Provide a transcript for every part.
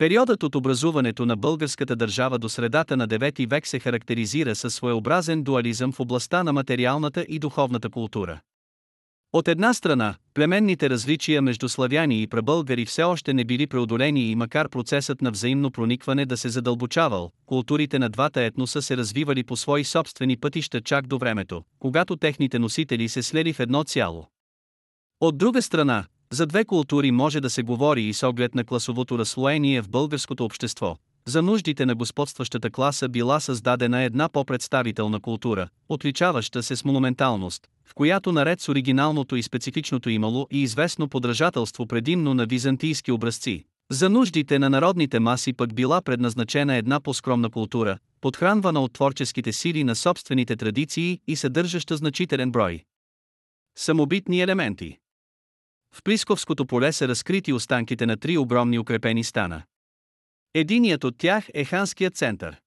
Периодът от образуването на българската държава до средата на 9 век се характеризира със своеобразен дуализъм в областта на материалната и духовната култура. От една страна, племенните различия между славяни и прабългари все още не били преодолени и макар процесът на взаимно проникване да се задълбочавал, културите на двата етноса се развивали по свои собствени пътища чак до времето, когато техните носители се слели в едно цяло. От друга страна, за две култури може да се говори и с оглед на класовото разслоение в българското общество. За нуждите на господстващата класа била създадена една по-представителна култура, отличаваща се с монументалност, в която наред с оригиналното и специфичното имало и известно подражателство предимно на византийски образци. За нуждите на народните маси пък била предназначена една по-скромна култура, подхранвана от творческите сили на собствените традиции и съдържаща значителен брой. Самобитни елементи в Плисковското поле са разкрити останките на три огромни укрепени стана. Единият от тях е ханският център.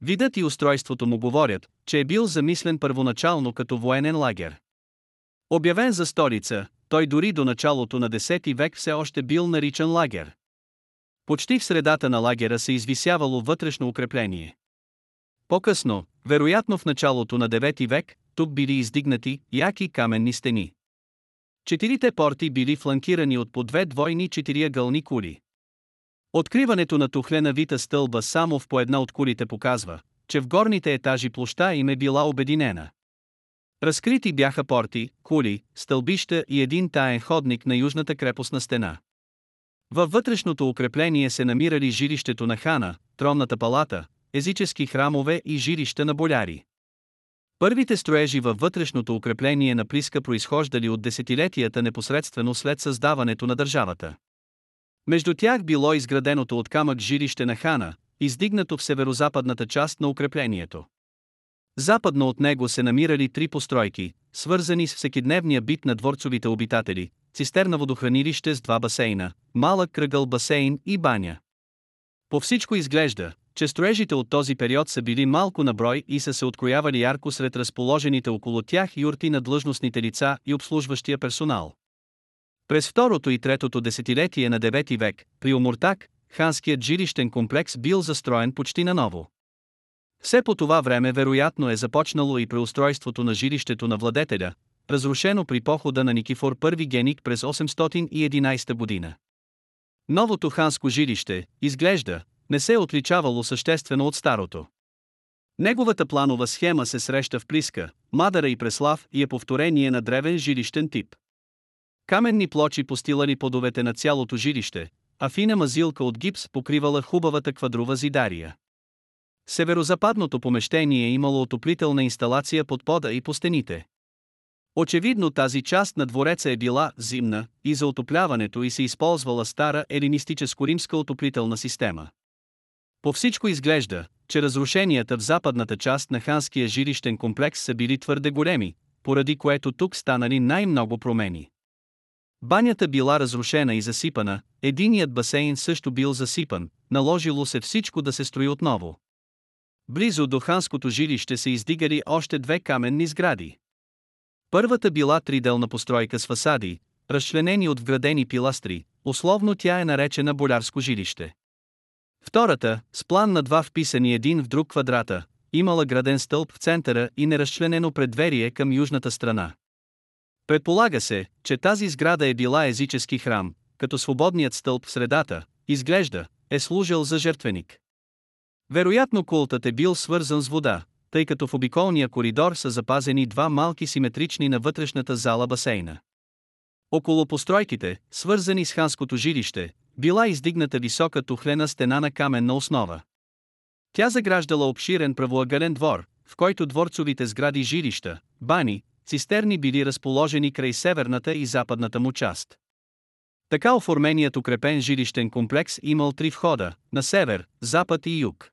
Видът и устройството му говорят, че е бил замислен първоначално като военен лагер. Обявен за столица, той дори до началото на 10 век все още бил наричан лагер. Почти в средата на лагера се извисявало вътрешно укрепление. По-късно, вероятно в началото на 9 век, тук били издигнати яки каменни стени. Четирите порти били фланкирани от по две двойни четириъгълни кули. Откриването на тухлена вита стълба само в по една от кулите показва, че в горните етажи площа им е била обединена. Разкрити бяха порти, кули, стълбища и един таен ходник на южната крепостна стена. Във вътрешното укрепление се намирали жилището на хана, тронната палата, езически храмове и жилища на боляри. Първите строежи във вътрешното укрепление на Плиска произхождали от десетилетията непосредствено след създаването на държавата. Между тях било изграденото от камък жилище на хана, издигнато в северозападната част на укреплението. Западно от него се намирали три постройки, свързани с всекидневния бит на дворцовите обитатели, цистерна водохранилище с два басейна, малък кръгъл басейн и баня. По всичко изглежда, че строежите от този период са били малко на брой и са се откроявали ярко сред разположените около тях юрти на длъжностните лица и обслужващия персонал. През второто и третото десетилетие на 9 век, при Омуртак, ханският жилищен комплекс бил застроен почти наново. Все по това време вероятно е започнало и преустройството на жилището на владетеля, разрушено при похода на Никифор I геник през 811 година. Новото ханско жилище, изглежда, не се е отличавало съществено от старото. Неговата планова схема се среща в Плиска, Мадара и Преслав и е повторение на древен жилищен тип. Каменни плочи постилали подовете на цялото жилище, а фина мазилка от гипс покривала хубавата квадрува зидария. Северозападното помещение е имало отоплителна инсталация под пода и по стените. Очевидно тази част на двореца е била зимна и за отопляването и се използвала стара елинистическо-римска отоплителна система. По всичко изглежда, че разрушенията в западната част на ханския жилищен комплекс са били твърде големи, поради което тук станали най-много промени. Банята била разрушена и засипана, единият басейн също бил засипан, наложило се всичко да се строи отново. Близо до ханското жилище се издигали още две каменни сгради. Първата била триделна постройка с фасади, разчленени от вградени пиластри, условно тя е наречена Болярско жилище. Втората, с план на два вписани един в друг квадрата, имала граден стълб в центъра и неразчленено предверие към южната страна. Предполага се, че тази сграда е била езически храм, като свободният стълб в средата, изглежда, е служил за жертвеник. Вероятно култът е бил свързан с вода, тъй като в обиколния коридор са запазени два малки симетрични на вътрешната зала басейна. Около постройките, свързани с ханското жилище, била издигната висока тухлена стена на каменна основа. Тя заграждала обширен правоъгълен двор, в който дворцовите сгради жилища, бани, цистерни били разположени край северната и западната му част. Така оформеният укрепен жилищен комплекс имал три входа – на север, запад и юг.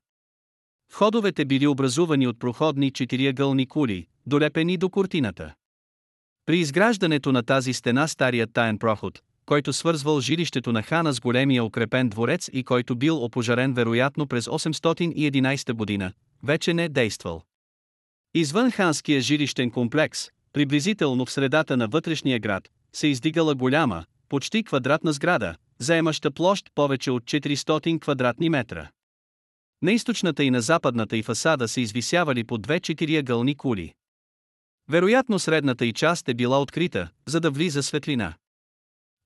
Входовете били образувани от проходни четириъгълни кули, долепени до куртината. При изграждането на тази стена старият таен проход, който свързвал жилището на хана с големия укрепен дворец и който бил опожарен вероятно през 811 година, вече не е действал. Извън ханския жилищен комплекс, приблизително в средата на вътрешния град, се издигала голяма, почти квадратна сграда, заемаща площ повече от 400 квадратни метра. На източната и на западната и фасада се извисявали по две четириъгълни кули. Вероятно средната и част е била открита, за да влиза светлина.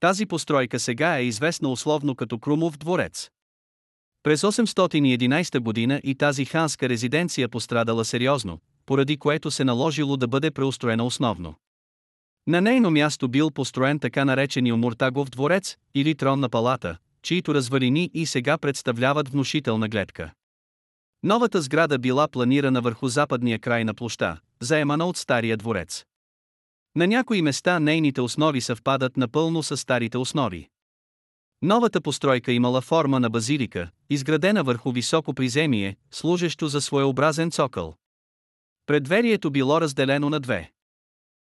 Тази постройка сега е известна условно като Крумов дворец. През 811 година и тази ханска резиденция пострадала сериозно, поради което се наложило да бъде преустроена основно. На нейно място бил построен така наречения Муртагов дворец, или тронна палата, чието развалини и сега представляват внушителна гледка. Новата сграда била планирана върху западния край на площа, заемана от стария дворец. На някои места нейните основи съвпадат напълно с старите основи. Новата постройка имала форма на базилика, изградена върху високо приземие, служещо за своеобразен цокъл. Предверието било разделено на две.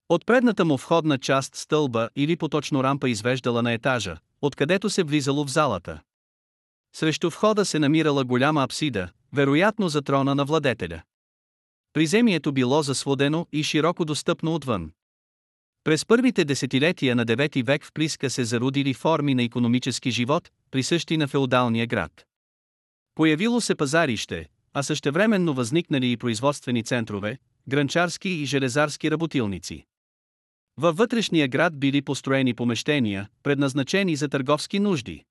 От предната му входна част стълба или поточно рампа извеждала на етажа, откъдето се влизало в залата. Срещу входа се намирала голяма апсида, вероятно за трона на владетеля. Приземието било засводено и широко достъпно отвън. През първите десетилетия на 9 век в Плиска се зародили форми на економически живот, присъщи на феодалния град. Появило се пазарище, а същевременно възникнали и производствени центрове, гранчарски и железарски работилници. Във вътрешния град били построени помещения, предназначени за търговски нужди.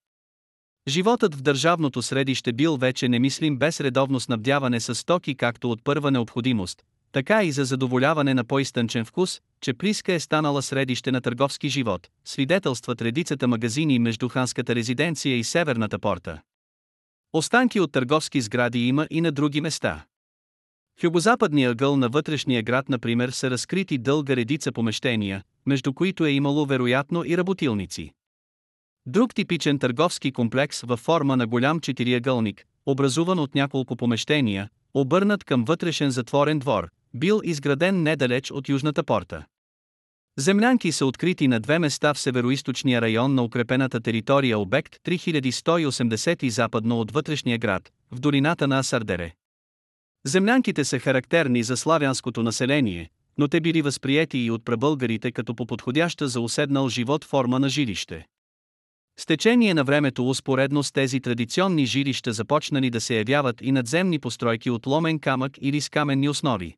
Животът в държавното средище бил вече немислим без редовно снабдяване с стоки както от първа необходимост, така и за задоволяване на по-изтънчен вкус, че Плиска е станала средище на търговски живот, свидетелстват редицата магазини между ханската резиденция и северната порта. Останки от търговски сгради има и на други места. В югозападния ъгъл на вътрешния град, например, са разкрити дълга редица помещения, между които е имало вероятно и работилници. Друг типичен търговски комплекс във форма на голям четириъгълник, образуван от няколко помещения, обърнат към вътрешен затворен двор, бил изграден недалеч от южната порта. Землянки са открити на две места в североизточния район на укрепената територия обект 3180 и западно от вътрешния град, в долината на Асардере. Землянките са характерни за славянското население, но те били възприети и от прабългарите като по подходяща за уседнал живот форма на жилище. С течение на времето успоредно с тези традиционни жилища започнали да се явяват и надземни постройки от ломен камък или с каменни основи.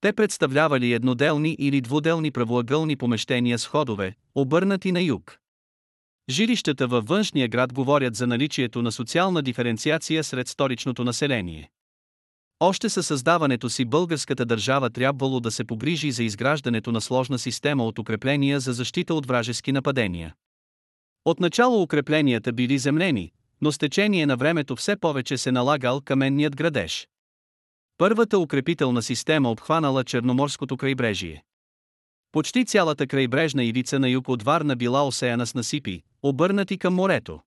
Те представлявали едноделни или двуделни правоъгълни помещения с ходове, обърнати на юг. Жилищата във външния град говорят за наличието на социална диференциация сред столичното население. Още със създаването си българската държава трябвало да се погрижи за изграждането на сложна система от укрепления за защита от вражески нападения. Отначало укрепленията били землени, но с течение на времето все повече се налагал каменният градеж. Първата укрепителна система обхванала Черноморското крайбрежие. Почти цялата крайбрежна ивица на юг от Варна била осеяна с насипи, обърнати към морето.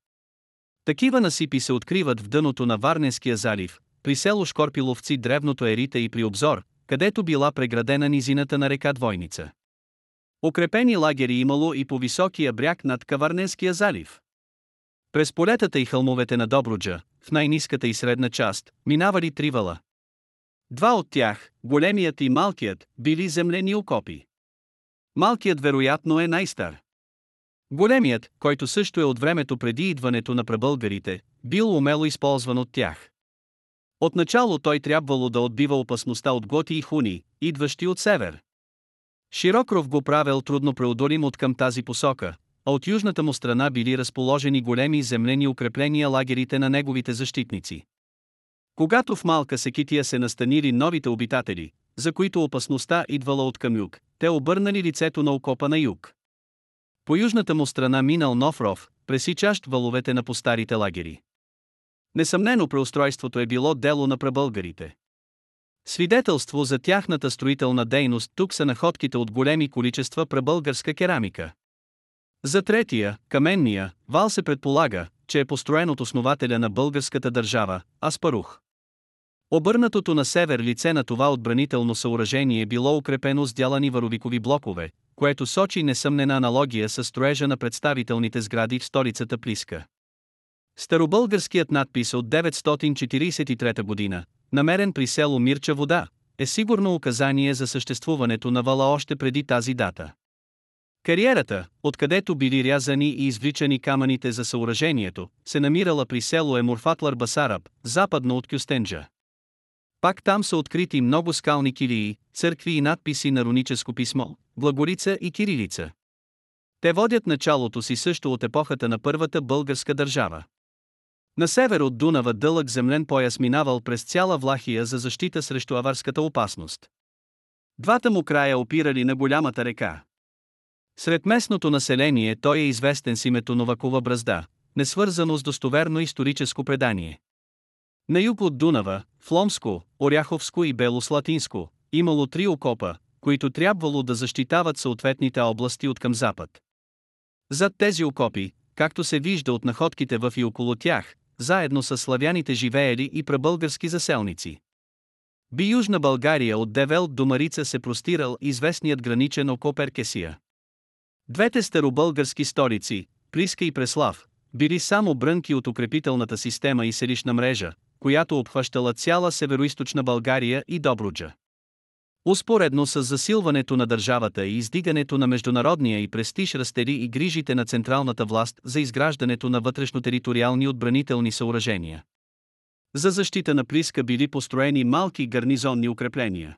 Такива насипи се откриват в дъното на Варненския залив, при село Шкорпиловци древното Ерита и при обзор, където била преградена низината на река Двойница. Укрепени лагери имало и по високия бряг над Каварненския залив. През полетата и хълмовете на Добруджа, в най-низката и средна част, минавали три вала. Два от тях, големият и малкият, били землени окопи. Малкият вероятно е най-стар. Големият, който също е от времето преди идването на прабългарите, бил умело използван от тях. Отначало той трябвало да отбива опасността от готи и хуни, идващи от север. Широкров го правил трудно преодолим от към тази посока, а от южната му страна били разположени големи землени укрепления лагерите на неговите защитници. Когато в малка секития се настанили новите обитатели, за които опасността идвала от към юг, те обърнали лицето на окопа на юг. По южната му страна минал нов ров, пресичащ валовете на постарите лагери. Несъмнено преустройството е било дело на прабългарите. Свидетелство за тяхната строителна дейност тук са находките от големи количества прабългарска керамика. За третия, каменния, вал се предполага, че е построен от основателя на българската държава, Аспарух. Обърнатото на север лице на това отбранително съоръжение е било укрепено с дялани варовикови блокове, което сочи несъмнена аналогия с строежа на представителните сгради в столицата Плиска. Старобългарският надпис от 943 година, намерен при село Мирча вода, е сигурно указание за съществуването на вала още преди тази дата. Кариерата, откъдето били рязани и извличани камъните за съоръжението, се намирала при село Емурфатлар Басараб, западно от Кюстенджа. Пак там са открити много скални килии, църкви и надписи на руническо писмо, благорица и кирилица. Те водят началото си също от епохата на първата българска държава. На север от Дунава дълъг землен пояс минавал през цяла Влахия за защита срещу аварската опасност. Двата му края опирали на голямата река. Сред местното население той е известен с името Новакова бръзда, несвързано с достоверно историческо предание. На юг от Дунава, Фломско, Оряховско и Белослатинско, имало три окопа, които трябвало да защитават съответните области от към запад. Зад тези окопи, както се вижда от находките в и около тях, заедно с славяните живеели и прабългарски заселници. Би Южна България от Девел до Марица се простирал известният граничен окоп Еркесия. Двете старобългарски столици, Плиска и Преслав, били само брънки от укрепителната система и селищна мрежа, която обхващала цяла североизточна България и Добруджа. Успоредно с засилването на държавата и издигането на международния и престиж растери и грижите на централната власт за изграждането на вътрешно-териториални отбранителни съоръжения. За защита на Плиска били построени малки гарнизонни укрепления.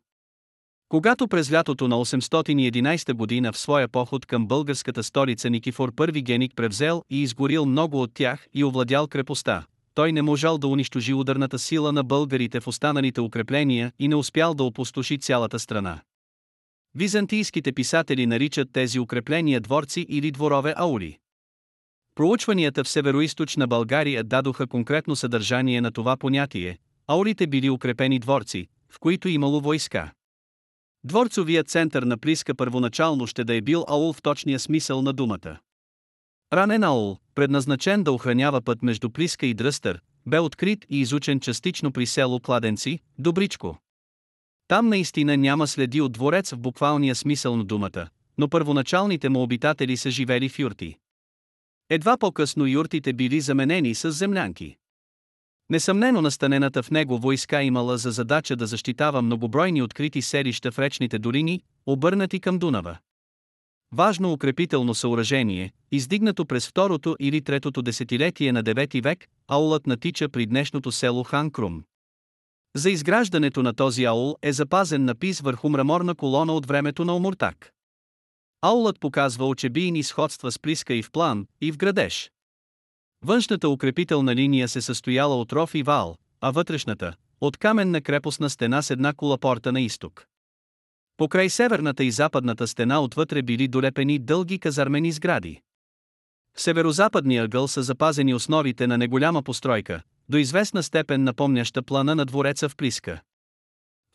Когато през лятото на 811 година в своя поход към българската столица Никифор I Геник превзел и изгорил много от тях и овладял крепостта, той не можал да унищожи ударната сила на българите в останалите укрепления и не успял да опустоши цялата страна. Византийските писатели наричат тези укрепления дворци или дворове аули. Проучванията в североизточна България дадоха конкретно съдържание на това понятие. Аулите били укрепени дворци, в които имало войска. Дворцовият център на Плиска първоначално ще да е бил аул в точния смисъл на думата. Ранен аул, предназначен да охранява път между Плиска и Дръстър, бе открит и изучен частично при село Кладенци, Добричко. Там наистина няма следи от дворец в буквалния смисъл на думата, но първоначалните му обитатели са живели в юрти. Едва по-късно юртите били заменени с землянки. Несъмнено настанената в него войска имала за задача да защитава многобройни открити селища в речните долини, обърнати към Дунава. Важно укрепително съоръжение, издигнато през второто или третото десетилетие на 9 век, аулът натича при днешното село Ханкрум. За изграждането на този аул е запазен напис върху мраморна колона от времето на Омуртак. Аулът показва очебийни сходства с Плиска и в план, и в градеж. Външната укрепителна линия се състояла от ров и вал, а вътрешната – от каменна крепостна стена с една кулапорта на изток. Покрай северната и западната стена отвътре били долепени дълги казармени сгради. В северозападния ъгъл са запазени основите на неголяма постройка, до известна степен напомняща плана на двореца в Плиска.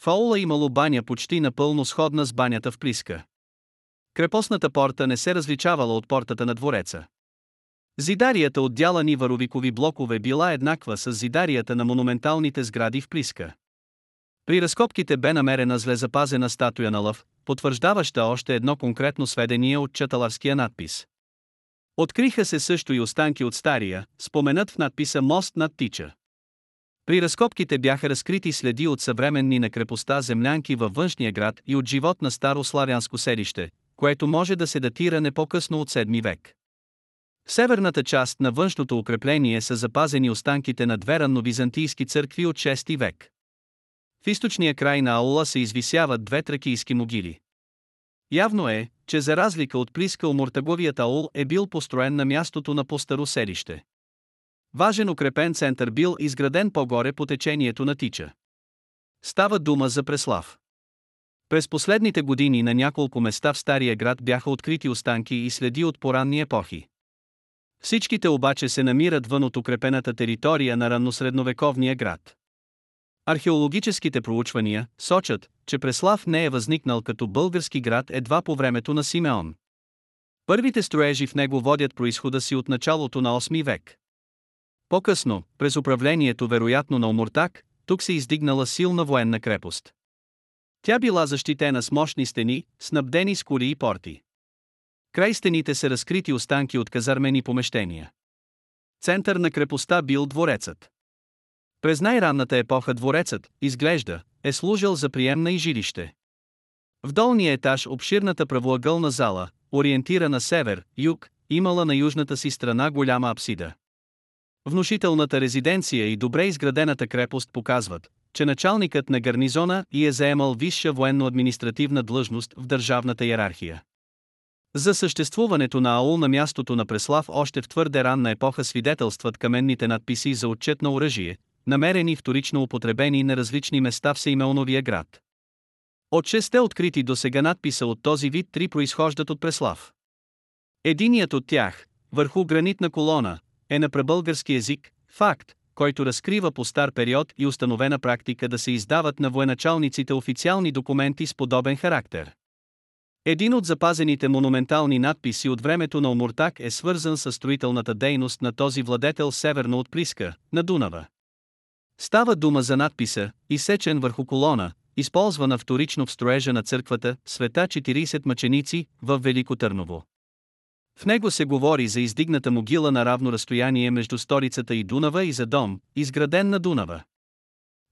В аула имало баня почти напълно сходна с банята в Плиска. Крепостната порта не се различавала от портата на двореца. Зидарията от дялани варовикови блокове била еднаква с зидарията на монументалните сгради в Плиска. При разкопките бе намерена зле запазена статуя на лъв, потвърждаваща още едно конкретно сведение от чаталарския надпис. Откриха се също и останки от стария, споменат в надписа Мост над Тича. При разкопките бяха разкрити следи от съвременни на крепостта землянки във външния град и от живот на старо славянско селище, което може да се датира не по-късно от 7 век. В северната част на външното укрепление са запазени останките на две ранновизантийски църкви от 6 век. В източния край на аула се извисяват две тракийски могили. Явно е, че за разлика от Плискал Муртаговият аул е бил построен на мястото на по-старо селище. Важен укрепен център бил изграден по-горе по течението на Тича. Става дума за Преслав. През последните години на няколко места в Стария град бяха открити останки и следи от поранни епохи. Всичките обаче се намират вън от укрепената територия на ранносредновековния град. Археологическите проучвания сочат, че Преслав не е възникнал като български град едва по времето на Симеон. Първите строежи в него водят происхода си от началото на 8 век. По-късно, през управлението вероятно на Омуртак, тук се издигнала силна военна крепост. Тя била защитена с мощни стени, снабдени с кули и порти. Край стените се разкрити останки от казармени помещения. Център на крепостта бил дворецът. През най-ранната епоха дворецът, изглежда, е служил за приемна и жилище. В долния етаж обширната правоъгълна зала, ориентирана север, юг, имала на южната си страна голяма апсида. Внушителната резиденция и добре изградената крепост показват, че началникът на гарнизона и е заемал висша военно-административна длъжност в държавната иерархия. За съществуването на аул на мястото на Преслав още в твърде ранна епоха свидетелстват каменните надписи за отчет на оръжие, намерени вторично употребени на различни места в Сеймеоновия град. От шесте открити до сега надписа от този вид три произхождат от Преслав. Единият от тях, върху гранитна колона, е на пребългарски език, факт, който разкрива по стар период и установена практика да се издават на военачалниците официални документи с подобен характер. Един от запазените монументални надписи от времето на Омуртак е свързан с строителната дейност на този владетел северно от Плиска, на Дунава. Става дума за надписа, изсечен върху колона, използвана вторично в строежа на църквата Света 40 мъченици в Велико Търново. В него се говори за издигната могила на равно разстояние между столицата и Дунава и за дом, изграден на Дунава.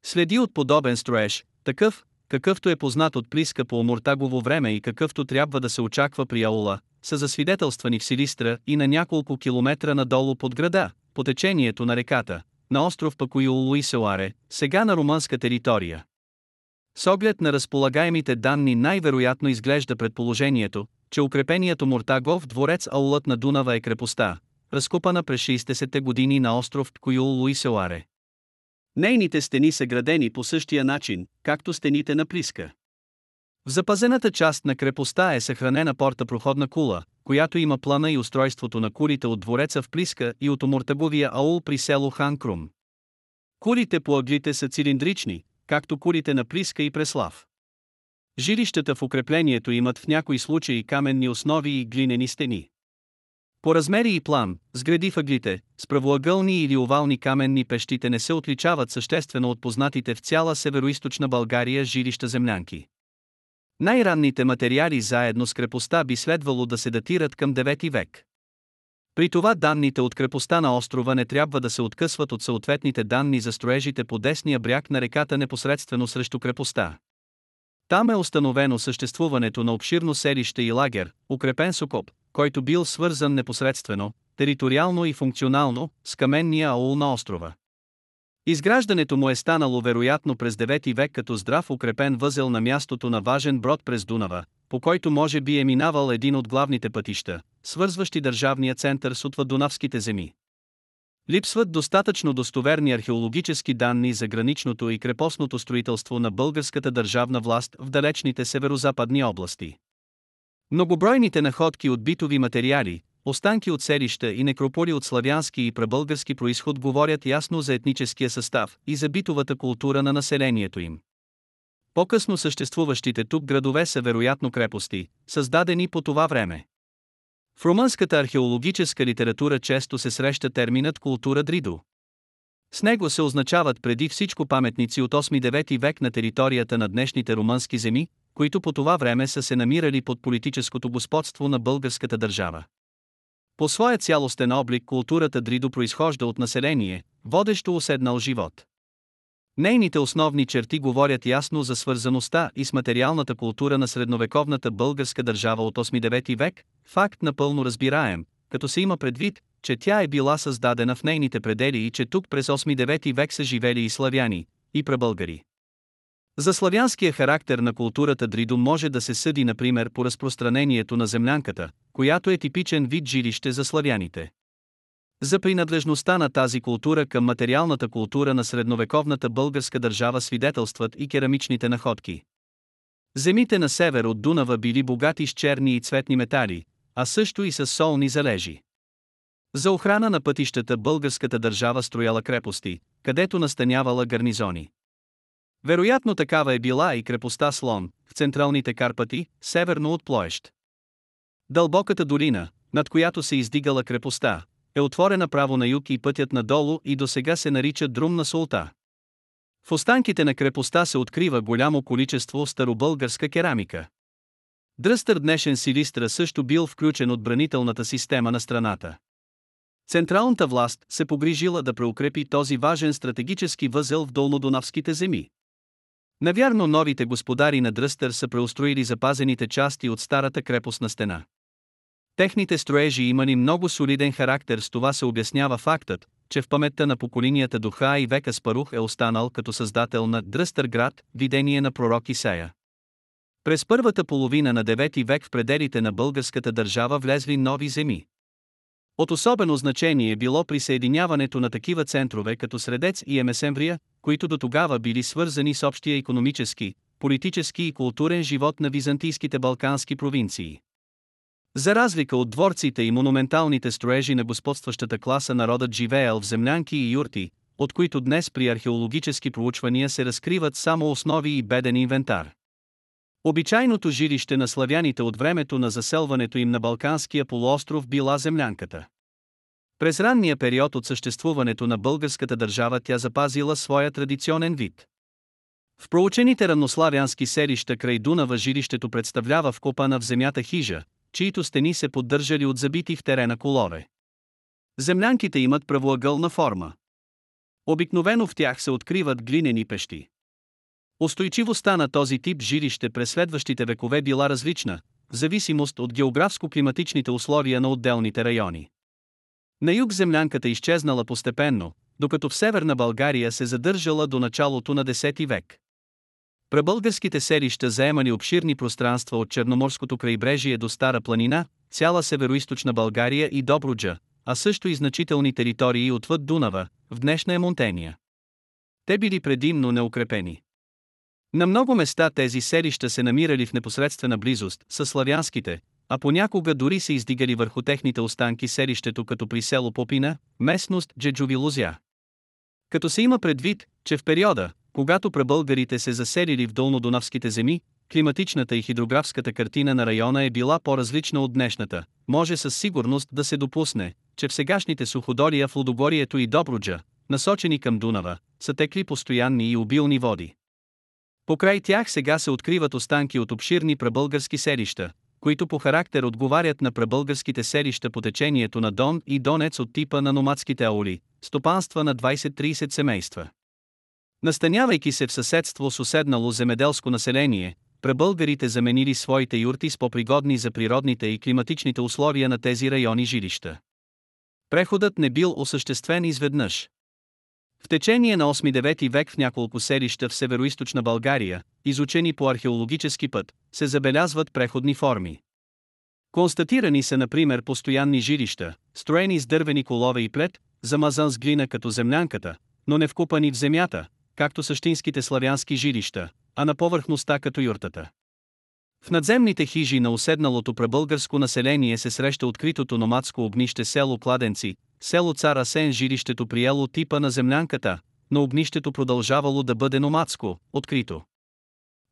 Следи от подобен строеж, такъв, какъвто е познат от Плиска по Омуртагово време и какъвто трябва да се очаква при Аула, са засвидетелствани в Силистра и на няколко километра надолу под града, по течението на реката, на остров Пакуиолу и Сеуаре, сега на румънска територия. С оглед на разполагаемите данни най-вероятно изглежда предположението, че укрепението Муртагов дворец Аулът на Дунава е крепостта, разкупана през 60-те години на остров Ткуюл Луисеуаре. Нейните стени са градени по същия начин, както стените на Плиска. В запазената част на крепостта е съхранена порта проходна кула, която има плана и устройството на кулите от двореца в Плиска и от Омуртаговия аул при село Ханкрум. Кулите по аглите са цилиндрични, както кулите на Плиска и Преслав. Жилищата в укреплението имат в някои случаи каменни основи и глинени стени. По размери и план, сгради въглите, с правоъгълни или овални каменни пещите не се отличават съществено от познатите в цяла североизточна България жилища землянки. Най-ранните материали заедно с крепостта би следвало да се датират към 9 век. При това данните от крепостта на острова не трябва да се откъсват от съответните данни за строежите по десния бряг на реката непосредствено срещу крепостта. Там е установено съществуването на обширно селище и лагер, укрепен с който бил свързан непосредствено, териториално и функционално, с каменния аул на острова. Изграждането му е станало вероятно през 9 век като здрав укрепен възел на мястото на важен брод през Дунава, по който може би е минавал един от главните пътища, свързващи държавния център с отвъдунавските земи. Липсват достатъчно достоверни археологически данни за граничното и крепостното строителство на българската държавна власт в далечните северо-западни области. Многобройните находки от битови материали, останки от селища и некрополи от славянски и прабългарски происход говорят ясно за етническия състав и за битовата култура на населението им. По-късно съществуващите тук градове са вероятно крепости, създадени по това време. В румънската археологическа литература често се среща терминът култура Дридо. С него се означават преди всичко паметници от 8-9 век на територията на днешните румънски земи, които по това време са се намирали под политическото господство на българската държава. По своя цялостен облик културата Дридо произхожда от население, водещо уседнал живот. Нейните основни черти говорят ясно за свързаността и с материалната култура на средновековната българска държава от 8-9 век, факт напълно разбираем, като се има предвид, че тя е била създадена в нейните предели и че тук през 8-9 век са живели и славяни, и пребългари. За славянския характер на културата Дридо може да се съди например по разпространението на землянката, която е типичен вид жилище за славяните. За принадлежността на тази култура към материалната култура на средновековната българска държава свидетелстват и керамичните находки. Земите на север от Дунава били богати с черни и цветни метали, а също и с солни залежи. За охрана на пътищата българската държава строяла крепости, където настанявала гарнизони. Вероятно такава е била и крепостта Слон, в централните Карпати, северно от Плоещ. Дълбоката долина, над която се издигала крепостта, е отворена право на юг и пътят надолу и до сега се нарича Друм на Султа. В останките на крепостта се открива голямо количество старобългарска керамика. Дръстър днешен Силистра също бил включен от бранителната система на страната. Централната власт се погрижила да преукрепи този важен стратегически възел в долнодонавските земи. Навярно новите господари на Дръстър са преустроили запазените части от старата крепостна стена. Техните строежи имали много солиден характер с това се обяснява фактът, че в паметта на поколенията духа и века Спарух е останал като създател на Дръстър град, видение на пророк Исея. През първата половина на 9 век в пределите на българската държава влезли нови земи. От особено значение било присъединяването на такива центрове като Средец и Емесемврия, които до тогава били свързани с общия економически, политически и културен живот на византийските балкански провинции. За разлика от дворците и монументалните строежи на господстващата класа народът живеел в землянки и юрти, от които днес при археологически проучвания се разкриват само основи и беден инвентар. Обичайното жилище на славяните от времето на заселването им на Балканския полуостров била землянката. През ранния период от съществуването на българската държава тя запазила своя традиционен вид. В проучените равнославянски селища край Дунава жилището представлява вкопана в земята хижа, чието стени се поддържали от забити в терена колове. Землянките имат правоъгълна форма. Обикновено в тях се откриват глинени пещи. Устойчивостта на този тип жилище през следващите векове била различна, в зависимост от географско-климатичните условия на отделните райони. На юг землянката изчезнала постепенно, докато в северна България се задържала до началото на 10 век. Пребългарските селища заемали обширни пространства от Черноморското крайбрежие до Стара планина, цяла североизточна България и Добруджа, а също и значителни територии отвъд Дунава, в днешна Емонтения. Те били предимно неукрепени. На много места тези селища се намирали в непосредствена близост с славянските, а понякога дори се издигали върху техните останки селището като при село Попина, местност Джеджовилузя. Като се има предвид, че в периода, когато пребългарите се заселили в долнодонавските земи, климатичната и хидрографската картина на района е била по-различна от днешната, може със сигурност да се допусне, че в сегашните суходолия в Лудогорието и Добруджа, насочени към Дунава, са текли постоянни и обилни води. Покрай тях сега се откриват останки от обширни пребългарски селища, които по характер отговарят на пребългарските селища по течението на Дон и Донец от типа на номадските аули, стопанства на 20-30 семейства. Настанявайки се в съседство с уседнало земеделско население, пребългарите заменили своите юрти с попригодни за природните и климатичните условия на тези райони жилища. Преходът не бил осъществен изведнъж. В течение на 8-9 век в няколко селища в североизточна България, изучени по археологически път, се забелязват преходни форми. Констатирани са например постоянни жилища, строени с дървени колове и плет, замазан с глина като землянката, но не вкупани в земята, както същинските славянски жилища, а на повърхността като юртата. В надземните хижи на уседналото пребългарско население се среща откритото номадско огнище село Кладенци, село Цар Асен жилището приело типа на землянката, но огнището продължавало да бъде номадско, открито.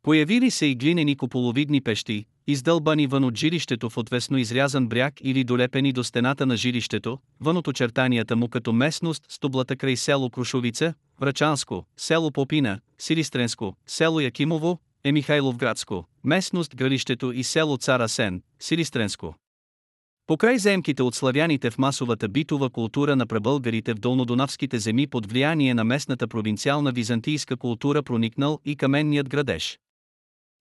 Появили се и глинени куполовидни пещи, издълбани вън от жилището в отвесно изрязан бряг или долепени до стената на жилището, вън от очертанията му като местност с тублата край село Крушовица, Врачанско, село Попина, Силистренско, село Якимово, Емихайловградско, местност Гралището и село Цара Сен, Силистренско. Покрай заемките от славяните в масовата битова култура на пребългарите в долнодонавските земи под влияние на местната провинциална византийска култура проникнал и каменният градеж.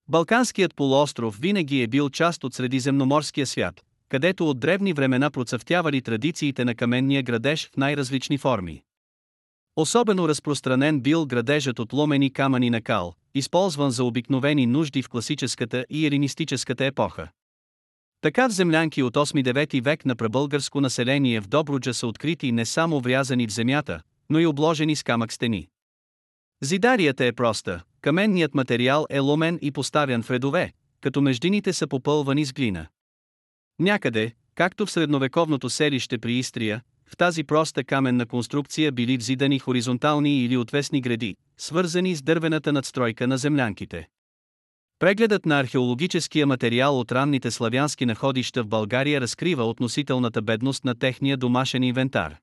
Балканският полуостров винаги е бил част от средиземноморския свят, където от древни времена процъфтявали традициите на каменния градеж в най-различни форми. Особено разпространен бил градежът от ломени камъни на кал, използван за обикновени нужди в класическата и елинистическата епоха. Така в землянки от 8-9 век на пребългарско население в Добруджа са открити не само врязани в земята, но и обложени с камък стени. Зидарията е проста, каменният материал е ломен и поставян в редове, като междините са попълвани с глина. Някъде, както в средновековното селище при Истрия, в тази проста каменна конструкция били взидани хоризонтални или отвесни гради, свързани с дървената надстройка на землянките. Прегледът на археологическия материал от ранните славянски находища в България разкрива относителната бедност на техния домашен инвентар.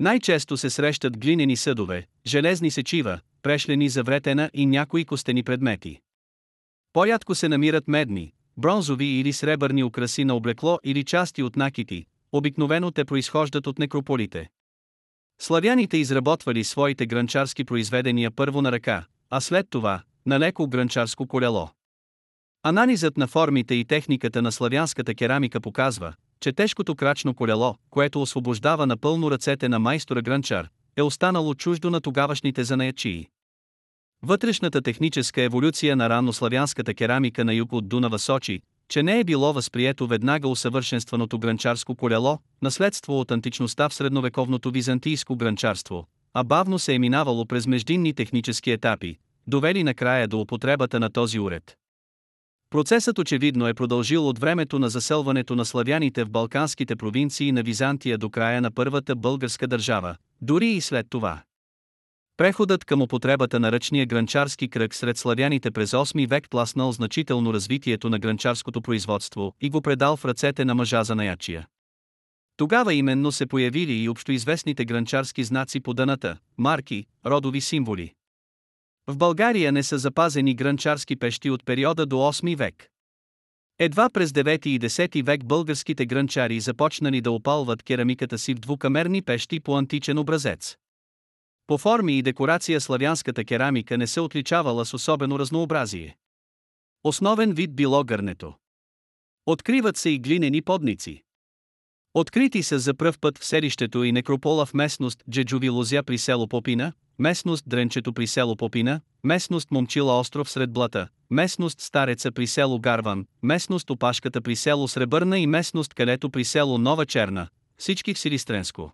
Най-често се срещат глинени съдове, железни сечива, прешлени за вретена и някои костени предмети. По-ядко се намират медни, бронзови или сребърни украси на облекло или части от накити, обикновено те произхождат от некрополите. Славяните изработвали своите гранчарски произведения първо на ръка, а след това, на леко гранчарско колело. Анализът на формите и техниката на славянската керамика показва, че тежкото крачно колело, което освобождава напълно ръцете на майстора гранчар, е останало чуждо на тогавашните занаячии. Вътрешната техническа еволюция на раннославянската керамика на юг от Дунава сочи, че не е било възприето веднага усъвършенстваното гранчарско колело, наследство от античността в средновековното византийско гранчарство, а бавно се е минавало през междинни технически етапи, довели накрая до употребата на този уред. Процесът очевидно е продължил от времето на заселването на славяните в балканските провинции на Византия до края на първата българска държава, дори и след това. Преходът към употребата на ръчния гранчарски кръг сред славяните през 8 век пласнал значително развитието на гранчарското производство и го предал в ръцете на мъжа за наячия. Тогава именно се появили и общоизвестните гранчарски знаци по дъната, марки, родови символи. В България не са запазени гранчарски пещи от периода до 8 век. Едва през 9 и 10 век българските гранчари започнали да опалват керамиката си в двукамерни пещи по античен образец. По форми и декорация славянската керамика не се отличавала с особено разнообразие. Основен вид било гърнето. Откриват се и глинени подници. Открити са за пръв път в селището и некропола в местност Джеджови лозя при село Попина, местност Дренчето при село Попина, местност Момчила остров сред блата, местност Стареца при село Гарван, местност Опашката при село Сребърна и местност Калето при село Нова Черна, всички в Силистренско.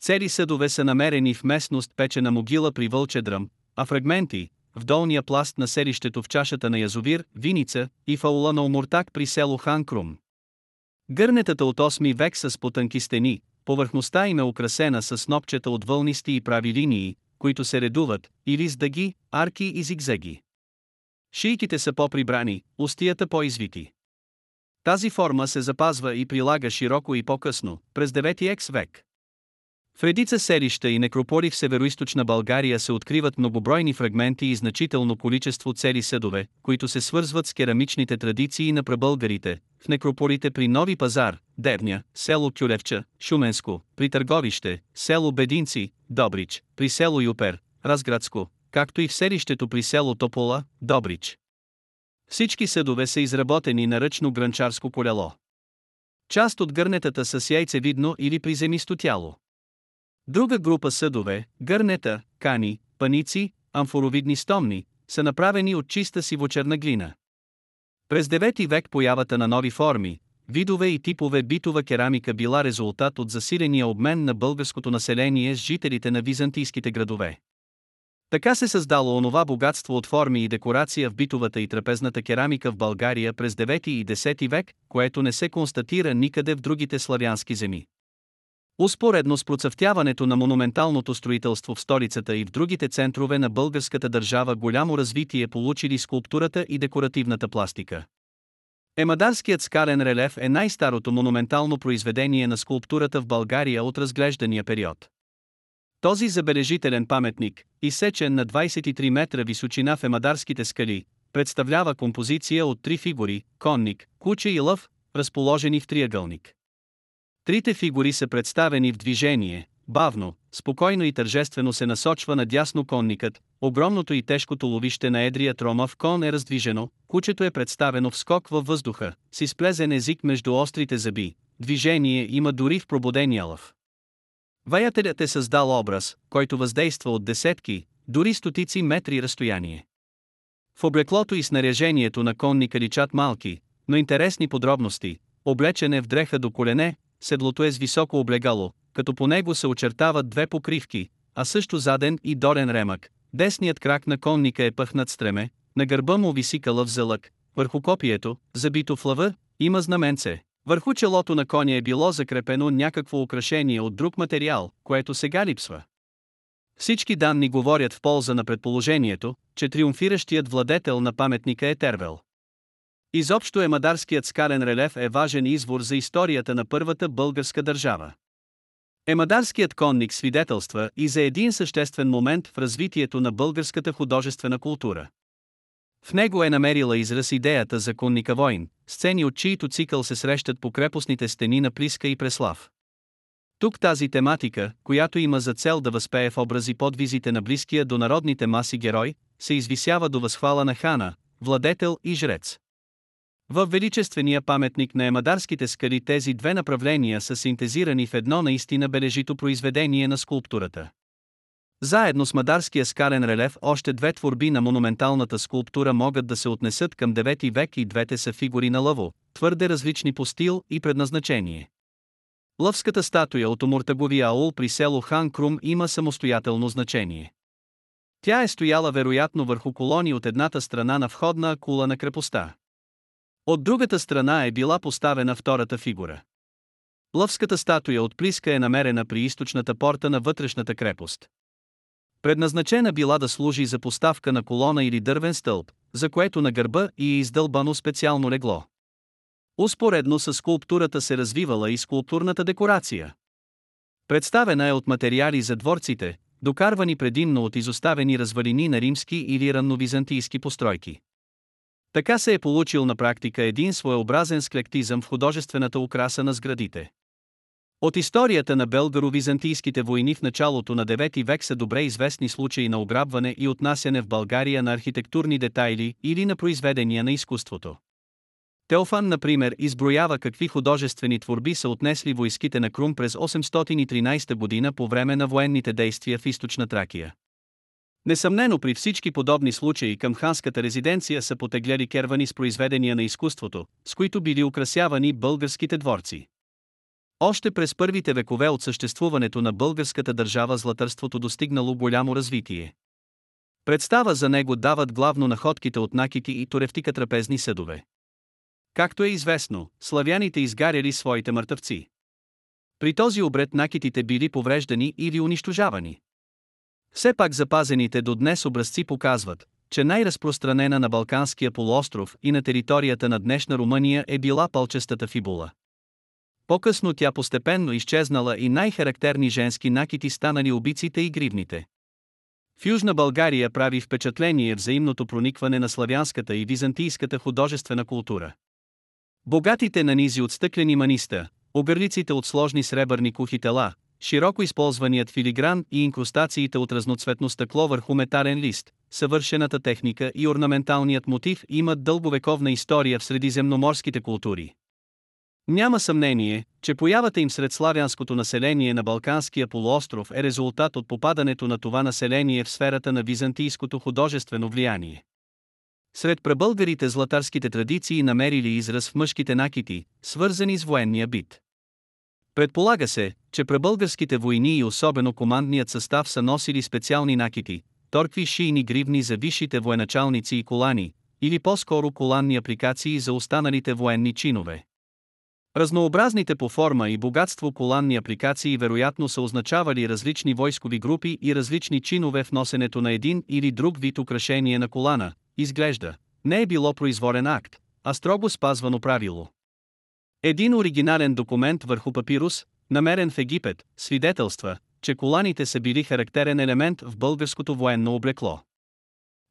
Цели съдове са намерени в местност Печена могила при Вълчедръм, а фрагменти, в долния пласт на селището в чашата на Язовир, Виница и в аула на Омуртак при село Ханкрум. Гърнетата от 8 век са с потънки стени, повърхността им е украсена с снопчета от вълнисти и прави линии, които се редуват, или с дъги, арки и зигзаги. Шийките са по-прибрани, устията по-извити. Тази форма се запазва и прилага широко и по-късно, през 9 екс век. В редица селища и некрополи в североизточна България се откриват многобройни фрагменти и значително количество цели съдове, които се свързват с керамичните традиции на прабългарите, в некрополите при Нови пазар, Девня, село Кюлевча, Шуменско, при Търговище, село Бединци, Добрич, при село Юпер, Разградско, както и в селището при село Топола, Добрич. Всички съдове са изработени на ръчно гранчарско колело. Част от гърнетата са с яйцевидно или приземисто тяло. Друга група съдове, гърнета, кани, паници, амфоровидни стомни, са направени от чиста сивочерна глина. През 9 век появата на нови форми, видове и типове битова керамика била резултат от засиления обмен на българското население с жителите на византийските градове. Така се създало онова богатство от форми и декорация в битовата и трапезната керамика в България през 9 и 10 век, което не се констатира никъде в другите славянски земи. Успоредно с процъфтяването на монументалното строителство в столицата и в другите центрове на българската държава голямо развитие получили скулптурата и декоративната пластика. Емадарският скален релеф е най-старото монументално произведение на скулптурата в България от разглеждания период. Този забележителен паметник, изсечен на 23 метра височина в Емадарските скали, представлява композиция от три фигури – конник, куче и лъв, разположени в триъгълник. Трите фигури са представени в движение, бавно, спокойно и тържествено се насочва надясно конникът, огромното и тежкото ловище на едрият ромав кон е раздвижено, кучето е представено в скок във въздуха, с изплезен език между острите зъби, движение има дори в пробудения лъв. Ваятелят е създал образ, който въздейства от десетки, дори стотици метри разстояние. В облеклото и снаряжението на конника личат малки, но интересни подробности, облечен е в дреха до колене, седлото е с високо облегало, като по него се очертават две покривки, а също заден и дорен ремък. Десният крак на конника е пъхнат стреме, на гърба му виси кълъв залък, върху копието, забито в лъва, има знаменце. Върху челото на коня е било закрепено някакво украшение от друг материал, което сега липсва. Всички данни говорят в полза на предположението, че триумфиращият владетел на паметника е Тервел. Изобщо емадарският скален релеф е важен извор за историята на първата българска държава. Емадарският конник свидетелства и за един съществен момент в развитието на българската художествена култура. В него е намерила израз идеята за конника войн, сцени от чието цикъл се срещат по крепостните стени на Плиска и Преслав. Тук тази тематика, която има за цел да възпее в образи подвизите на близкия до народните маси герой, се извисява до възхвала на хана, владетел и жрец. В величествения паметник на Емадарските скали тези две направления са синтезирани в едно наистина бележито произведение на скулптурата. Заедно с мадарския скален релеф още две творби на монументалната скулптура могат да се отнесат към 9 век и двете са фигури на лъво, твърде различни по стил и предназначение. Лъвската статуя от Омуртаговия аул при село Хан Крум има самостоятелно значение. Тя е стояла вероятно върху колони от едната страна на входна кула на крепостта. От другата страна е била поставена втората фигура. Лъвската статуя от Плиска е намерена при източната порта на вътрешната крепост. Предназначена била да служи за поставка на колона или дървен стълб, за което на гърба и е издълбано специално легло. Успоредно с скулптурата се развивала и скулптурната декорация. Представена е от материали за дворците, докарвани предимно от изоставени развалини на римски или ранновизантийски постройки. Така се е получил на практика един своеобразен склектизъм в художествената украса на сградите. От историята на белгаро-византийските войни в началото на 9 век са добре известни случаи на ограбване и отнасяне в България на архитектурни детайли или на произведения на изкуството. Теофан, например, изброява какви художествени творби са отнесли войските на Крум през 813 година по време на военните действия в източна Тракия. Несъмнено при всички подобни случаи към ханската резиденция са потегляли кервани с произведения на изкуството, с които били украсявани българските дворци. Още през първите векове от съществуването на българската държава златърството достигнало голямо развитие. Представа за него дават главно находките от накити и туревтика трапезни съдове. Както е известно, славяните изгаряли своите мъртъвци. При този обред накитите били повреждани или унищожавани. Все пак запазените до днес образци показват, че най-разпространена на Балканския полуостров и на територията на днешна Румъния е била пълчестата фибула. По-късно тя постепенно изчезнала и най-характерни женски накити станали убиците и гривните. В Южна България прави впечатление взаимното проникване на славянската и византийската художествена култура. Богатите нанизи от стъклени маниста, оберлиците от сложни сребърни кухи тела, широко използваният филигран и инкрустациите от разноцветно стъкло върху метален лист, съвършената техника и орнаменталният мотив имат дълговековна история в средиземноморските култури. Няма съмнение, че появата им сред славянското население на Балканския полуостров е резултат от попадането на това население в сферата на византийското художествено влияние. Сред пребългарите златарските традиции намерили израз в мъжките накити, свързани с военния бит. Предполага се, че пребългарските войни и особено командният състав са носили специални накити, торкви шийни гривни за висшите военачалници и колани, или по-скоро коланни апликации за останалите военни чинове. Разнообразните по форма и богатство коланни апликации вероятно са означавали различни войскови групи и различни чинове в носенето на един или друг вид украшение на колана, изглежда, не е било произволен акт, а строго спазвано правило. Един оригинален документ върху папирус, намерен в Египет, свидетелства, че коланите са били характерен елемент в българското военно облекло.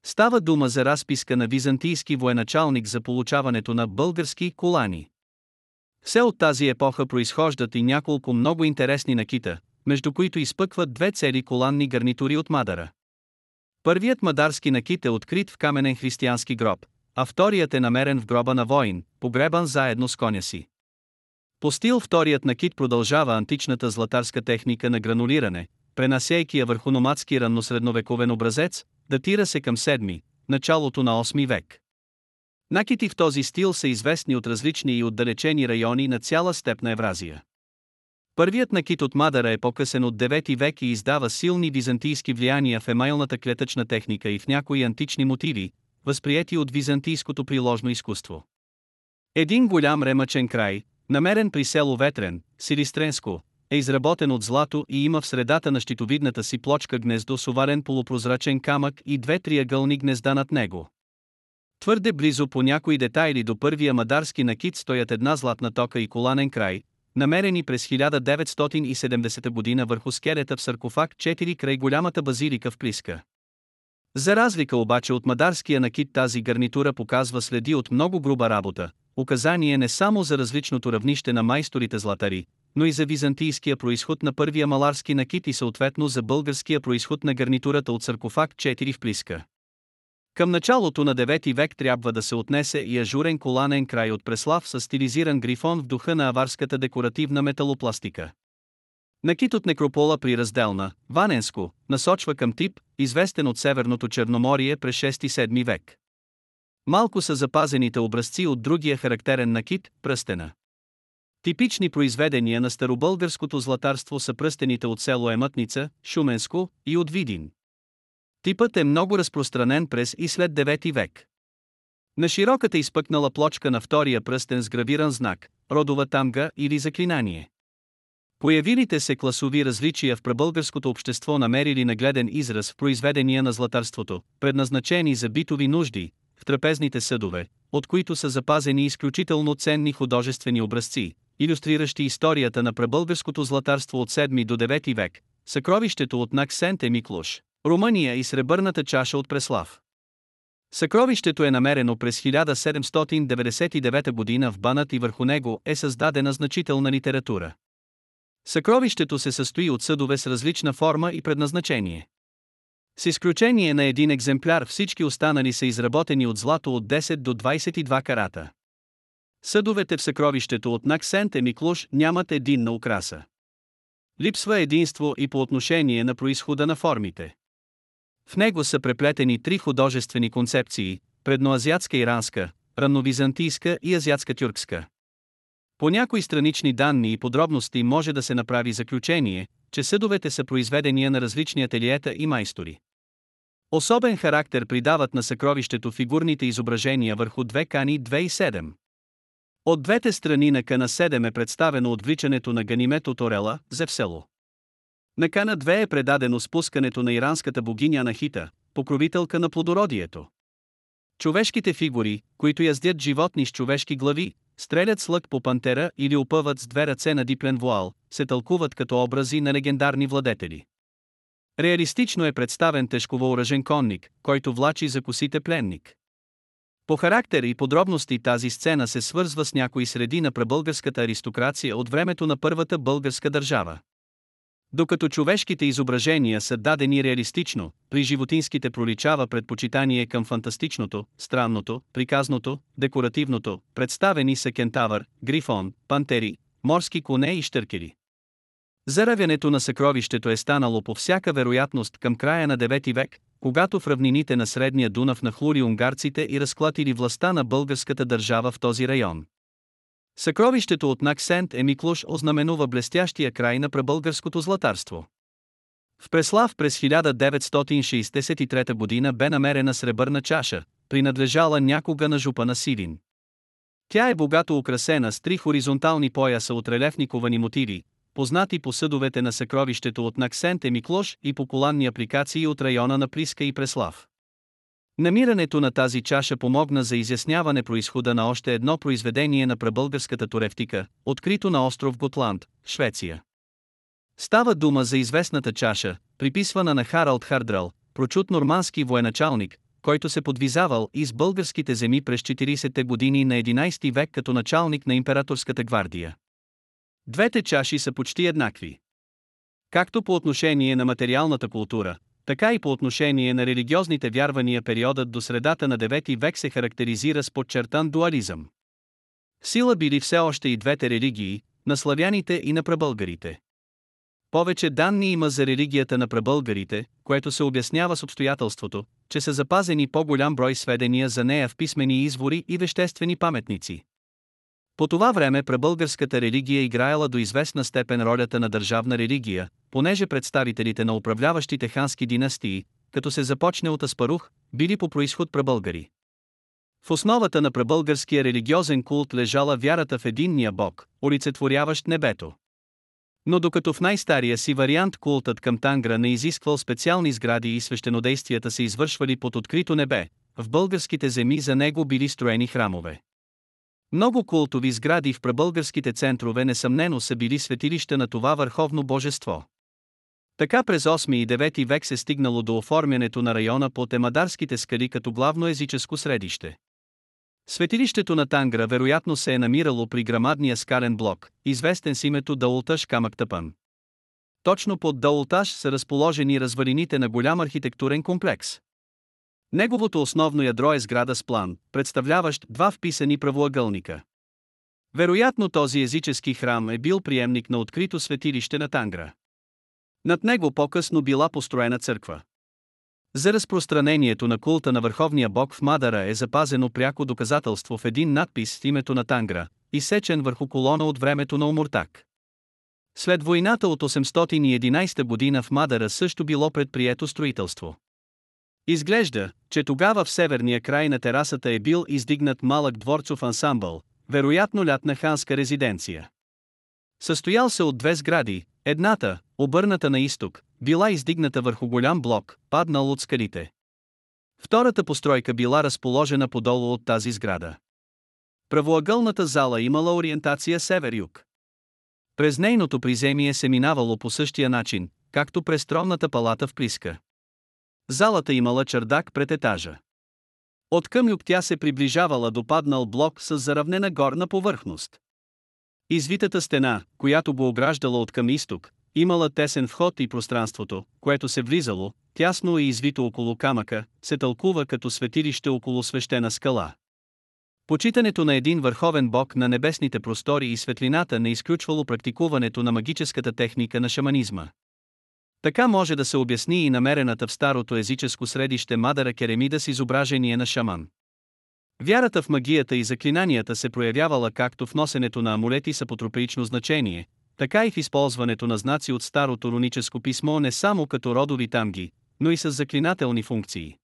Става дума за разписка на византийски военачалник за получаването на български колани. Все от тази епоха произхождат и няколко много интересни накита, между които изпъкват две цели коланни гарнитури от Мадара. Първият мадарски накит е открит в каменен християнски гроб, а вторият е намерен в гроба на воин, погребан заедно с коня си. По стил вторият накит продължава античната златарска техника на гранулиране, пренасейки я върху номадски ранносредновековен образец, датира се към 7, началото на 8 век. Накити в този стил са известни от различни и отдалечени райони на цяла степна Евразия. Първият накит от Мадара е по-късен от 9 век и издава силни византийски влияния в емайлната клетъчна техника и в някои антични мотиви, възприяти от византийското приложно изкуство. Един голям ремъчен край, намерен при село Ветрен, Силистренско, е изработен от злато и има в средата на щитовидната си плочка гнездо с оварен полупрозрачен камък и две триъгълни гнезда над него. Твърде близо по някои детайли до първия мадарски накит стоят една златна тока и коланен край, намерени през 1970 година върху скелета в саркофаг 4 край голямата базилика в Плиска. За разлика обаче от мадарския накит тази гарнитура показва следи от много груба работа, указание не само за различното равнище на майсторите златари, но и за византийския происход на първия маларски накит и съответно за българския происход на гарнитурата от саркофаг 4 в Плиска. Към началото на 9 век трябва да се отнесе и ажурен коланен край от преслав с стилизиран грифон в духа на аварската декоративна металопластика. Накит от некропола при разделна, Ваненско, насочва към тип, известен от Северното Черноморие през 6-7 век. Малко са запазените образци от другия характерен накит, пръстена. Типични произведения на старобългарското златарство са пръстените от село Емътница, Шуменско и от Видин. Типът е много разпространен през и след 9 век. На широката изпъкнала плочка на втория пръстен с гравиран знак, родова тамга или заклинание. Появилите се класови различия в пребългарското общество намерили нагледен израз в произведения на златарството, предназначени за битови нужди, в трапезните съдове, от които са запазени изключително ценни художествени образци, иллюстриращи историята на пребългарското златарство от 7 до 9 век, съкровището от Наксент Емиклуш, Румъния и сребърната чаша от Преслав. Съкровището е намерено през 1799 година в Банът и върху него е създадена значителна литература. Съкровището се състои от съдове с различна форма и предназначение. С изключение на един екземпляр всички останали са изработени от злато от 10 до 22 карата. Съдовете в съкровището от Наксент Емиклуш нямат единна украса. Липсва единство и по отношение на происхода на формите. В него са преплетени три художествени концепции – предноазиатска иранска, ранновизантийска и азиатска-тюркска. По някои странични данни и подробности може да се направи заключение, че съдовете са произведения на различни ателиета и майстори. Особен характер придават на съкровището фигурните изображения върху две кани 2 и 7. От двете страни на кана 7 е представено отвличането на Ганимет от Орела, Зевсело. На кана 2 е предадено спускането на иранската богиня Нахита, покровителка на плодородието. Човешките фигури, които яздят животни с човешки глави, стрелят с лък по пантера или опъват с две ръце на диплен вуал, се тълкуват като образи на легендарни владетели. Реалистично е представен тежковооръжен конник, който влачи за косите пленник. По характер и подробности тази сцена се свързва с някои среди на пребългарската аристокрация от времето на първата българска държава. Докато човешките изображения са дадени реалистично, при животинските проличава предпочитание към фантастичното, странното, приказното, декоративното, представени са кентавър, грифон, пантери, морски коне и штъркери. Заравянето на съкровището е станало по всяка вероятност към края на 9 век, когато в равнините на Средния Дунав нахлури унгарците и разклатили властта на българската държава в този район. Съкровището от Наксент Емиклуш ознаменува блестящия край на пребългарското златарство. В Преслав през 1963 година бе намерена сребърна чаша, принадлежала някога на жупа на Силин. Тя е богато украсена с три хоризонтални пояса от релефни мотиви, познати по съдовете на съкровището от Наксент Емиклош и по коланни апликации от района на Плиска и Преслав. Намирането на тази чаша помогна за изясняване происхода на още едно произведение на пребългарската туревтика, открито на остров Готланд, Швеция. Става дума за известната чаша, приписвана на Харалд Хардрал, прочут нормански военачалник, който се подвизавал из българските земи през 40-те години на 11 век като началник на императорската гвардия. Двете чаши са почти еднакви. Както по отношение на материалната култура, така и по отношение на религиозните вярвания периодът до средата на 9 век се характеризира с подчертан дуализъм. Сила били все още и двете религии, на славяните и на прабългарите. Повече данни има за религията на прабългарите, което се обяснява с обстоятелството, че са запазени по-голям брой сведения за нея в писмени извори и веществени паметници. По това време пребългарската религия играела до известна степен ролята на държавна религия, понеже представителите на управляващите хански династии, като се започне от Аспарух, били по происход пребългари. В основата на пребългарския религиозен култ лежала вярата в единния бог, олицетворяващ небето. Но докато в най-стария си вариант култът към Тангра не изисквал специални сгради и свещенодействията се извършвали под открито небе, в българските земи за него били строени храмове. Много култови сгради в прабългарските центрове несъмнено са били светилища на това върховно божество. Така през 8 и 9 век се стигнало до оформянето на района по Темадарските скали като главно езическо средище. Светилището на Тангра вероятно се е намирало при грамадния скален блок, известен с името Даулташ Камактъпан. Точно под Даулташ са разположени развалините на голям архитектурен комплекс. Неговото основно ядро е сграда с план, представляващ два вписани правоъгълника. Вероятно този езически храм е бил приемник на открито светилище на Тангра. Над него по-късно била построена църква. За разпространението на култа на върховния бог в Мадара е запазено пряко доказателство в един надпис с името на Тангра, изсечен върху колона от времето на Омуртак. След войната от 811 година в Мадара също било предприето строителство. Изглежда, че тогава в северния край на терасата е бил издигнат малък дворцов ансамбъл, вероятно лятна ханска резиденция. Състоял се от две сгради, едната, обърната на изток, била издигната върху голям блок, паднал от скалите. Втората постройка била разположена подолу от тази сграда. Правоъгълната зала имала ориентация север-юг. През нейното приземие се минавало по същия начин, както през тронната палата в Плиска. Залата имала чердак пред етажа. От към юг тя се приближавала до паднал блок с заравнена горна повърхност. Извитата стена, която го ограждала от към изток, имала тесен вход и пространството, което се влизало, тясно и извито около камъка, се тълкува като светилище около свещена скала. Почитането на един върховен бог на небесните простори и светлината не изключвало практикуването на магическата техника на шаманизма. Така може да се обясни и намерената в старото езическо средище Мадара керемида с изображение на шаман. Вярата в магията и заклинанията се проявявала както в носенето на амулети с апотропеично значение, така и в използването на знаци от старото руническо писмо не само като родови тамги, но и с заклинателни функции.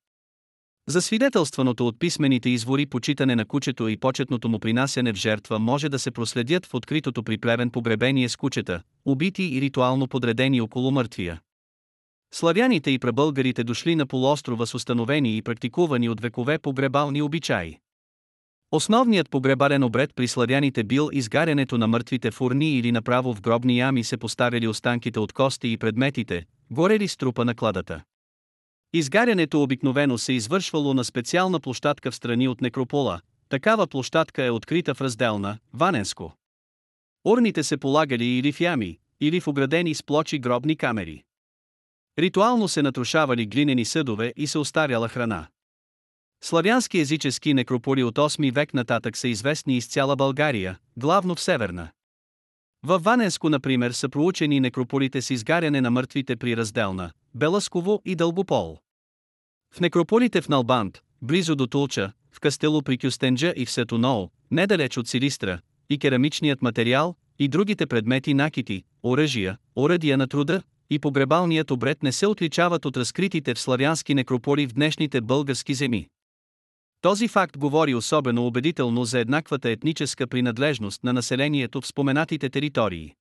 За свидетелстваното от писмените извори почитане на кучето и почетното му принасяне в жертва може да се проследят в откритото при плевен погребение с кучета, убити и ритуално подредени около мъртвия. Славяните и прабългарите дошли на полуострова с установени и практикувани от векове погребални обичаи. Основният погребален обред при славяните бил изгарянето на мъртвите в урни или направо в гробни ями се поставили останките от кости и предметите, горели с трупа на кладата. Изгарянето обикновено се извършвало на специална площадка в страни от некропола, такава площадка е открита в разделна, Ваненско. Урните се полагали или в ями, или в оградени с плочи гробни камери. Ритуално се натрушавали глинени съдове и се остаряла храна. Славянски езически некрополи от 8 век нататък са известни из цяла България, главно в Северна. Във Ваненско, например, са проучени некрополите с изгаряне на мъртвите при Разделна, Беласково и Дълбопол. В некрополите в Налбант, близо до Тулча, в Кастело при Кюстенджа и в Сетонол, недалеч от Силистра, и керамичният материал, и другите предмети накити, оръжия, оръдия на труда, и погребалният обред не се отличават от разкритите в славянски некрополи в днешните български земи. Този факт говори особено убедително за еднаквата етническа принадлежност на населението в споменатите територии.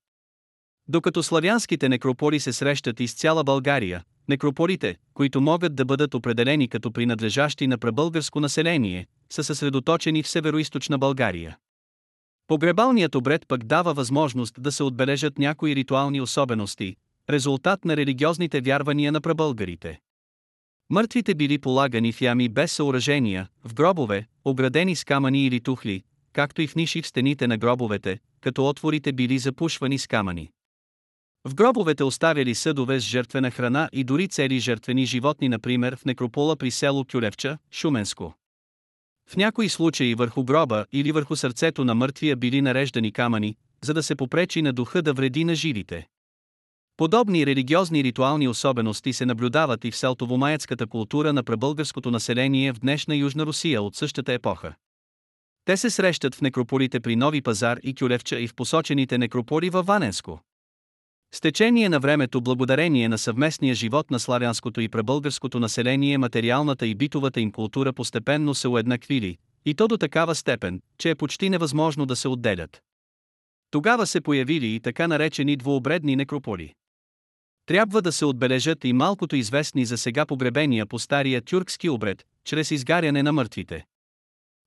Докато славянските некрополи се срещат из цяла България, некрополите, които могат да бъдат определени като принадлежащи на пребългарско население, са съсредоточени в североизточна България. Погребалният обред пък дава възможност да се отбележат някои ритуални особености, резултат на религиозните вярвания на пребългарите. Мъртвите били полагани в ями без съоръжения, в гробове, оградени с камъни или тухли, както и в ниши в стените на гробовете, като отворите били запушвани с камъни. В гробовете оставяли съдове с жертвена храна и дори цели жертвени животни, например в некропола при село Кюлевча, Шуменско. В някои случаи върху гроба или върху сърцето на мъртвия били нареждани камъни, за да се попречи на духа да вреди на живите. Подобни религиозни ритуални особености се наблюдават и в селтовомаецката култура на пребългарското население в днешна Южна Русия от същата епоха. Те се срещат в некрополите при Нови пазар и Кюлевча и в посочените некрополи във Ваненско. С течение на времето благодарение на съвместния живот на славянското и пребългарското население материалната и битовата им култура постепенно се уеднаквили, и то до такава степен, че е почти невъзможно да се отделят. Тогава се появили и така наречени двуобредни некрополи. Трябва да се отбележат и малкото известни за сега погребения по стария тюркски обред, чрез изгаряне на мъртвите.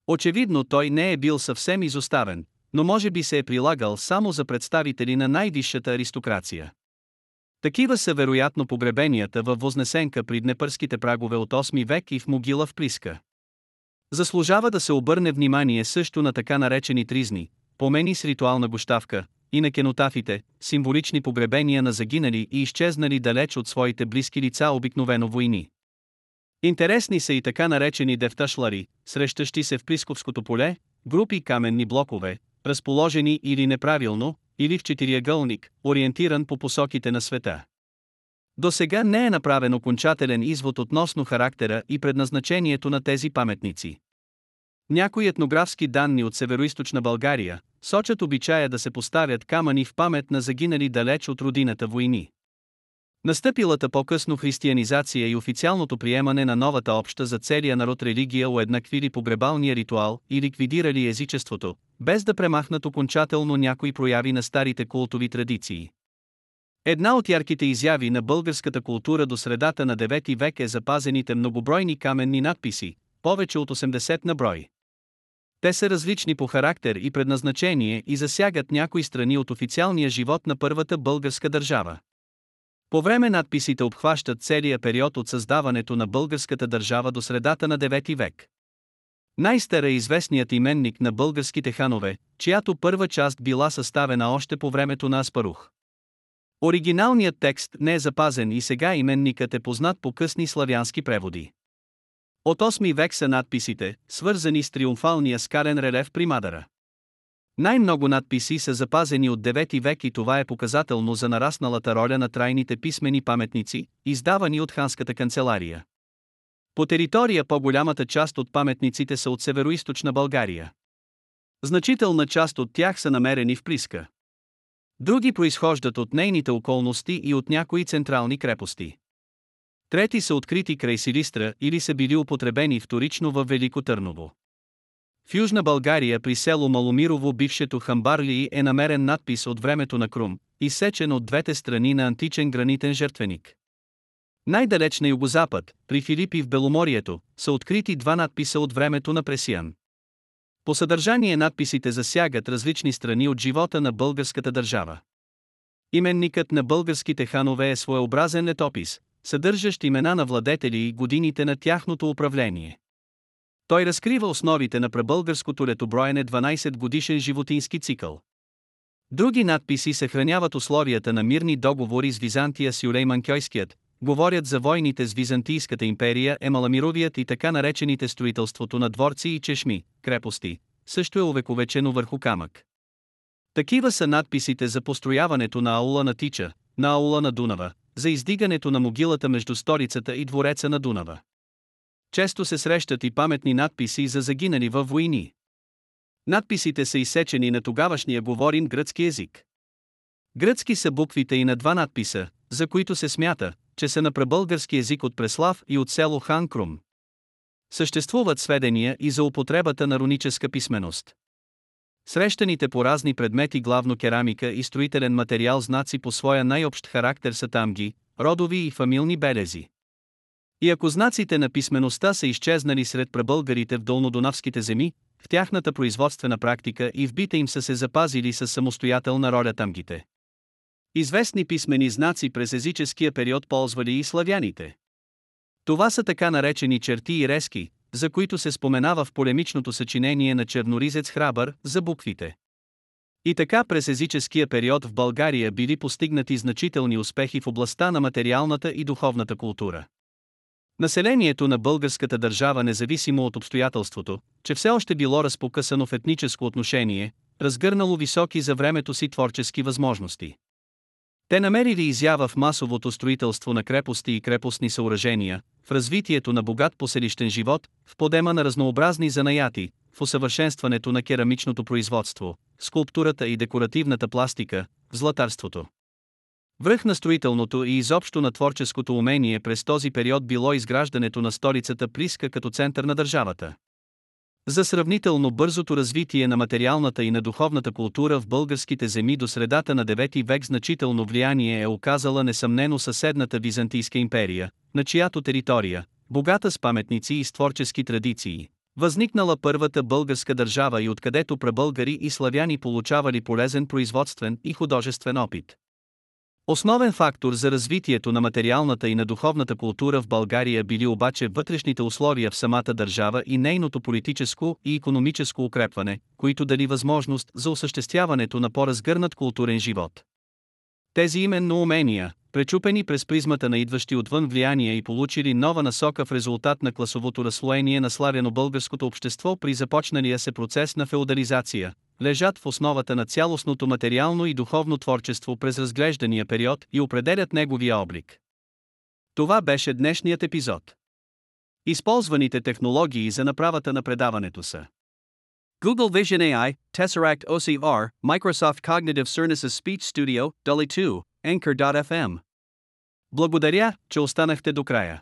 Очевидно той не е бил съвсем изоставен, но може би се е прилагал само за представители на най-висшата аристокрация. Такива са вероятно погребенията във Вознесенка при Днепърските прагове от 8 век и в могила в Плиска. Заслужава да се обърне внимание също на така наречени тризни, помени с ритуална гощавка, и на кенотафите, символични погребения на загинали и изчезнали далеч от своите близки лица обикновено войни. Интересни са и така наречени девташлари, срещащи се в Плисковското поле, групи каменни блокове, разположени или неправилно, или в четириъгълник, ориентиран по посоките на света. До сега не е направен окончателен извод относно характера и предназначението на тези паметници. Някои етнографски данни от североизточна България сочат обичая да се поставят камъни в памет на загинали далеч от родината войни. Настъпилата по-късно християнизация и официалното приемане на новата обща за целия народ религия уеднаквили погребалния ритуал и ликвидирали езичеството, без да премахнат окончателно някои прояви на старите култови традиции. Една от ярките изяви на българската култура до средата на 9 век е запазените многобройни каменни надписи, повече от 80 на брой. Те са различни по характер и предназначение и засягат някои страни от официалния живот на първата българска държава. По време надписите обхващат целия период от създаването на българската държава до средата на 9 век. Най-стар е известният именник на българските ханове, чиято първа част била съставена още по времето на Аспарух. Оригиналният текст не е запазен и сега именникът е познат по късни славянски преводи. От 8 век са надписите, свързани с триумфалния скарен релеф при Мадара. Най-много надписи са запазени от 9 век и това е показателно за нарасналата роля на трайните писмени паметници, издавани от ханската канцелария. По територия по-голямата част от паметниците са от североизточна България. Значителна част от тях са намерени в Плиска. Други произхождат от нейните околности и от някои централни крепости. Трети са открити край Силистра или са били употребени вторично във Велико Търново. В Южна България при село Маломирово бившето Хамбарли е намерен надпис от времето на Крум, изсечен от двете страни на античен гранитен жертвеник. Най-далеч на югозапад, при Филипи в Беломорието, са открити два надписа от времето на Пресиян. По съдържание надписите засягат различни страни от живота на българската държава. Именникът на българските ханове е своеобразен летопис, съдържащ имена на владетели и годините на тяхното управление. Той разкрива основите на пребългарското летоброене 12 годишен животински цикъл. Други надписи съхраняват условията на мирни договори с Византия с Юлейман Кьойският, говорят за войните с Византийската империя Емаламировият и така наречените строителството на дворци и чешми, крепости, също е увековечено върху камък. Такива са надписите за построяването на аула на Тича, на аула на Дунава, за издигането на могилата между столицата и двореца на Дунава. Често се срещат и паметни надписи за загинали във войни. Надписите са изсечени на тогавашния говорим гръцки език. Гръцки са буквите и на два надписа, за които се смята, че са на пребългарски език от Преслав и от село Ханкрум. Съществуват сведения и за употребата на руническа писменост. Срещаните по разни предмети главно керамика и строителен материал знаци по своя най-общ характер са тамги, родови и фамилни белези. И ако знаците на писмеността са изчезнали сред пребългарите в долнодонавските земи, в тяхната производствена практика и в бита им са се запазили с самостоятелна роля тамгите. Известни писмени знаци през езическия период ползвали и славяните. Това са така наречени черти и резки, за които се споменава в полемичното съчинение на Черноризец Храбър за буквите. И така през езическия период в България били постигнати значителни успехи в областта на материалната и духовната култура. Населението на българската държава независимо от обстоятелството, че все още било разпокъсано в етническо отношение, разгърнало високи за времето си творчески възможности. Те намерили изява в масовото строителство на крепости и крепостни съоръжения, в развитието на богат поселищен живот, в подема на разнообразни занаяти, в усъвършенстването на керамичното производство, скулптурата и декоративната пластика, в златарството. Връх на строителното и изобщо на творческото умение през този период било изграждането на столицата Плиска като център на държавата. За сравнително бързото развитие на материалната и на духовната култура в българските земи до средата на 9 век значително влияние е оказала несъмнено съседната Византийска империя, на чиято територия, богата с паметници и с творчески традиции, Възникнала първата българска държава и откъдето пребългари и славяни получавали полезен производствен и художествен опит. Основен фактор за развитието на материалната и на духовната култура в България били обаче вътрешните условия в самата държава и нейното политическо и економическо укрепване, които дали възможност за осъществяването на по-разгърнат културен живот. Тези именно умения, пречупени през призмата на идващи отвън влияния и получили нова насока в резултат на класовото разслоение на славяно-българското общество при започналия се процес на феодализация, лежат в основата на цялостното материално и духовно творчество през разглеждания период и определят неговия облик. Това беше днешният епизод. Използваните технологии за направата на предаването са Google Vision AI, Tesseract OCR, Microsoft Cognitive Services Speech Studio, Dolly 2, Anchor.fm. Благодаря, че останахте до края.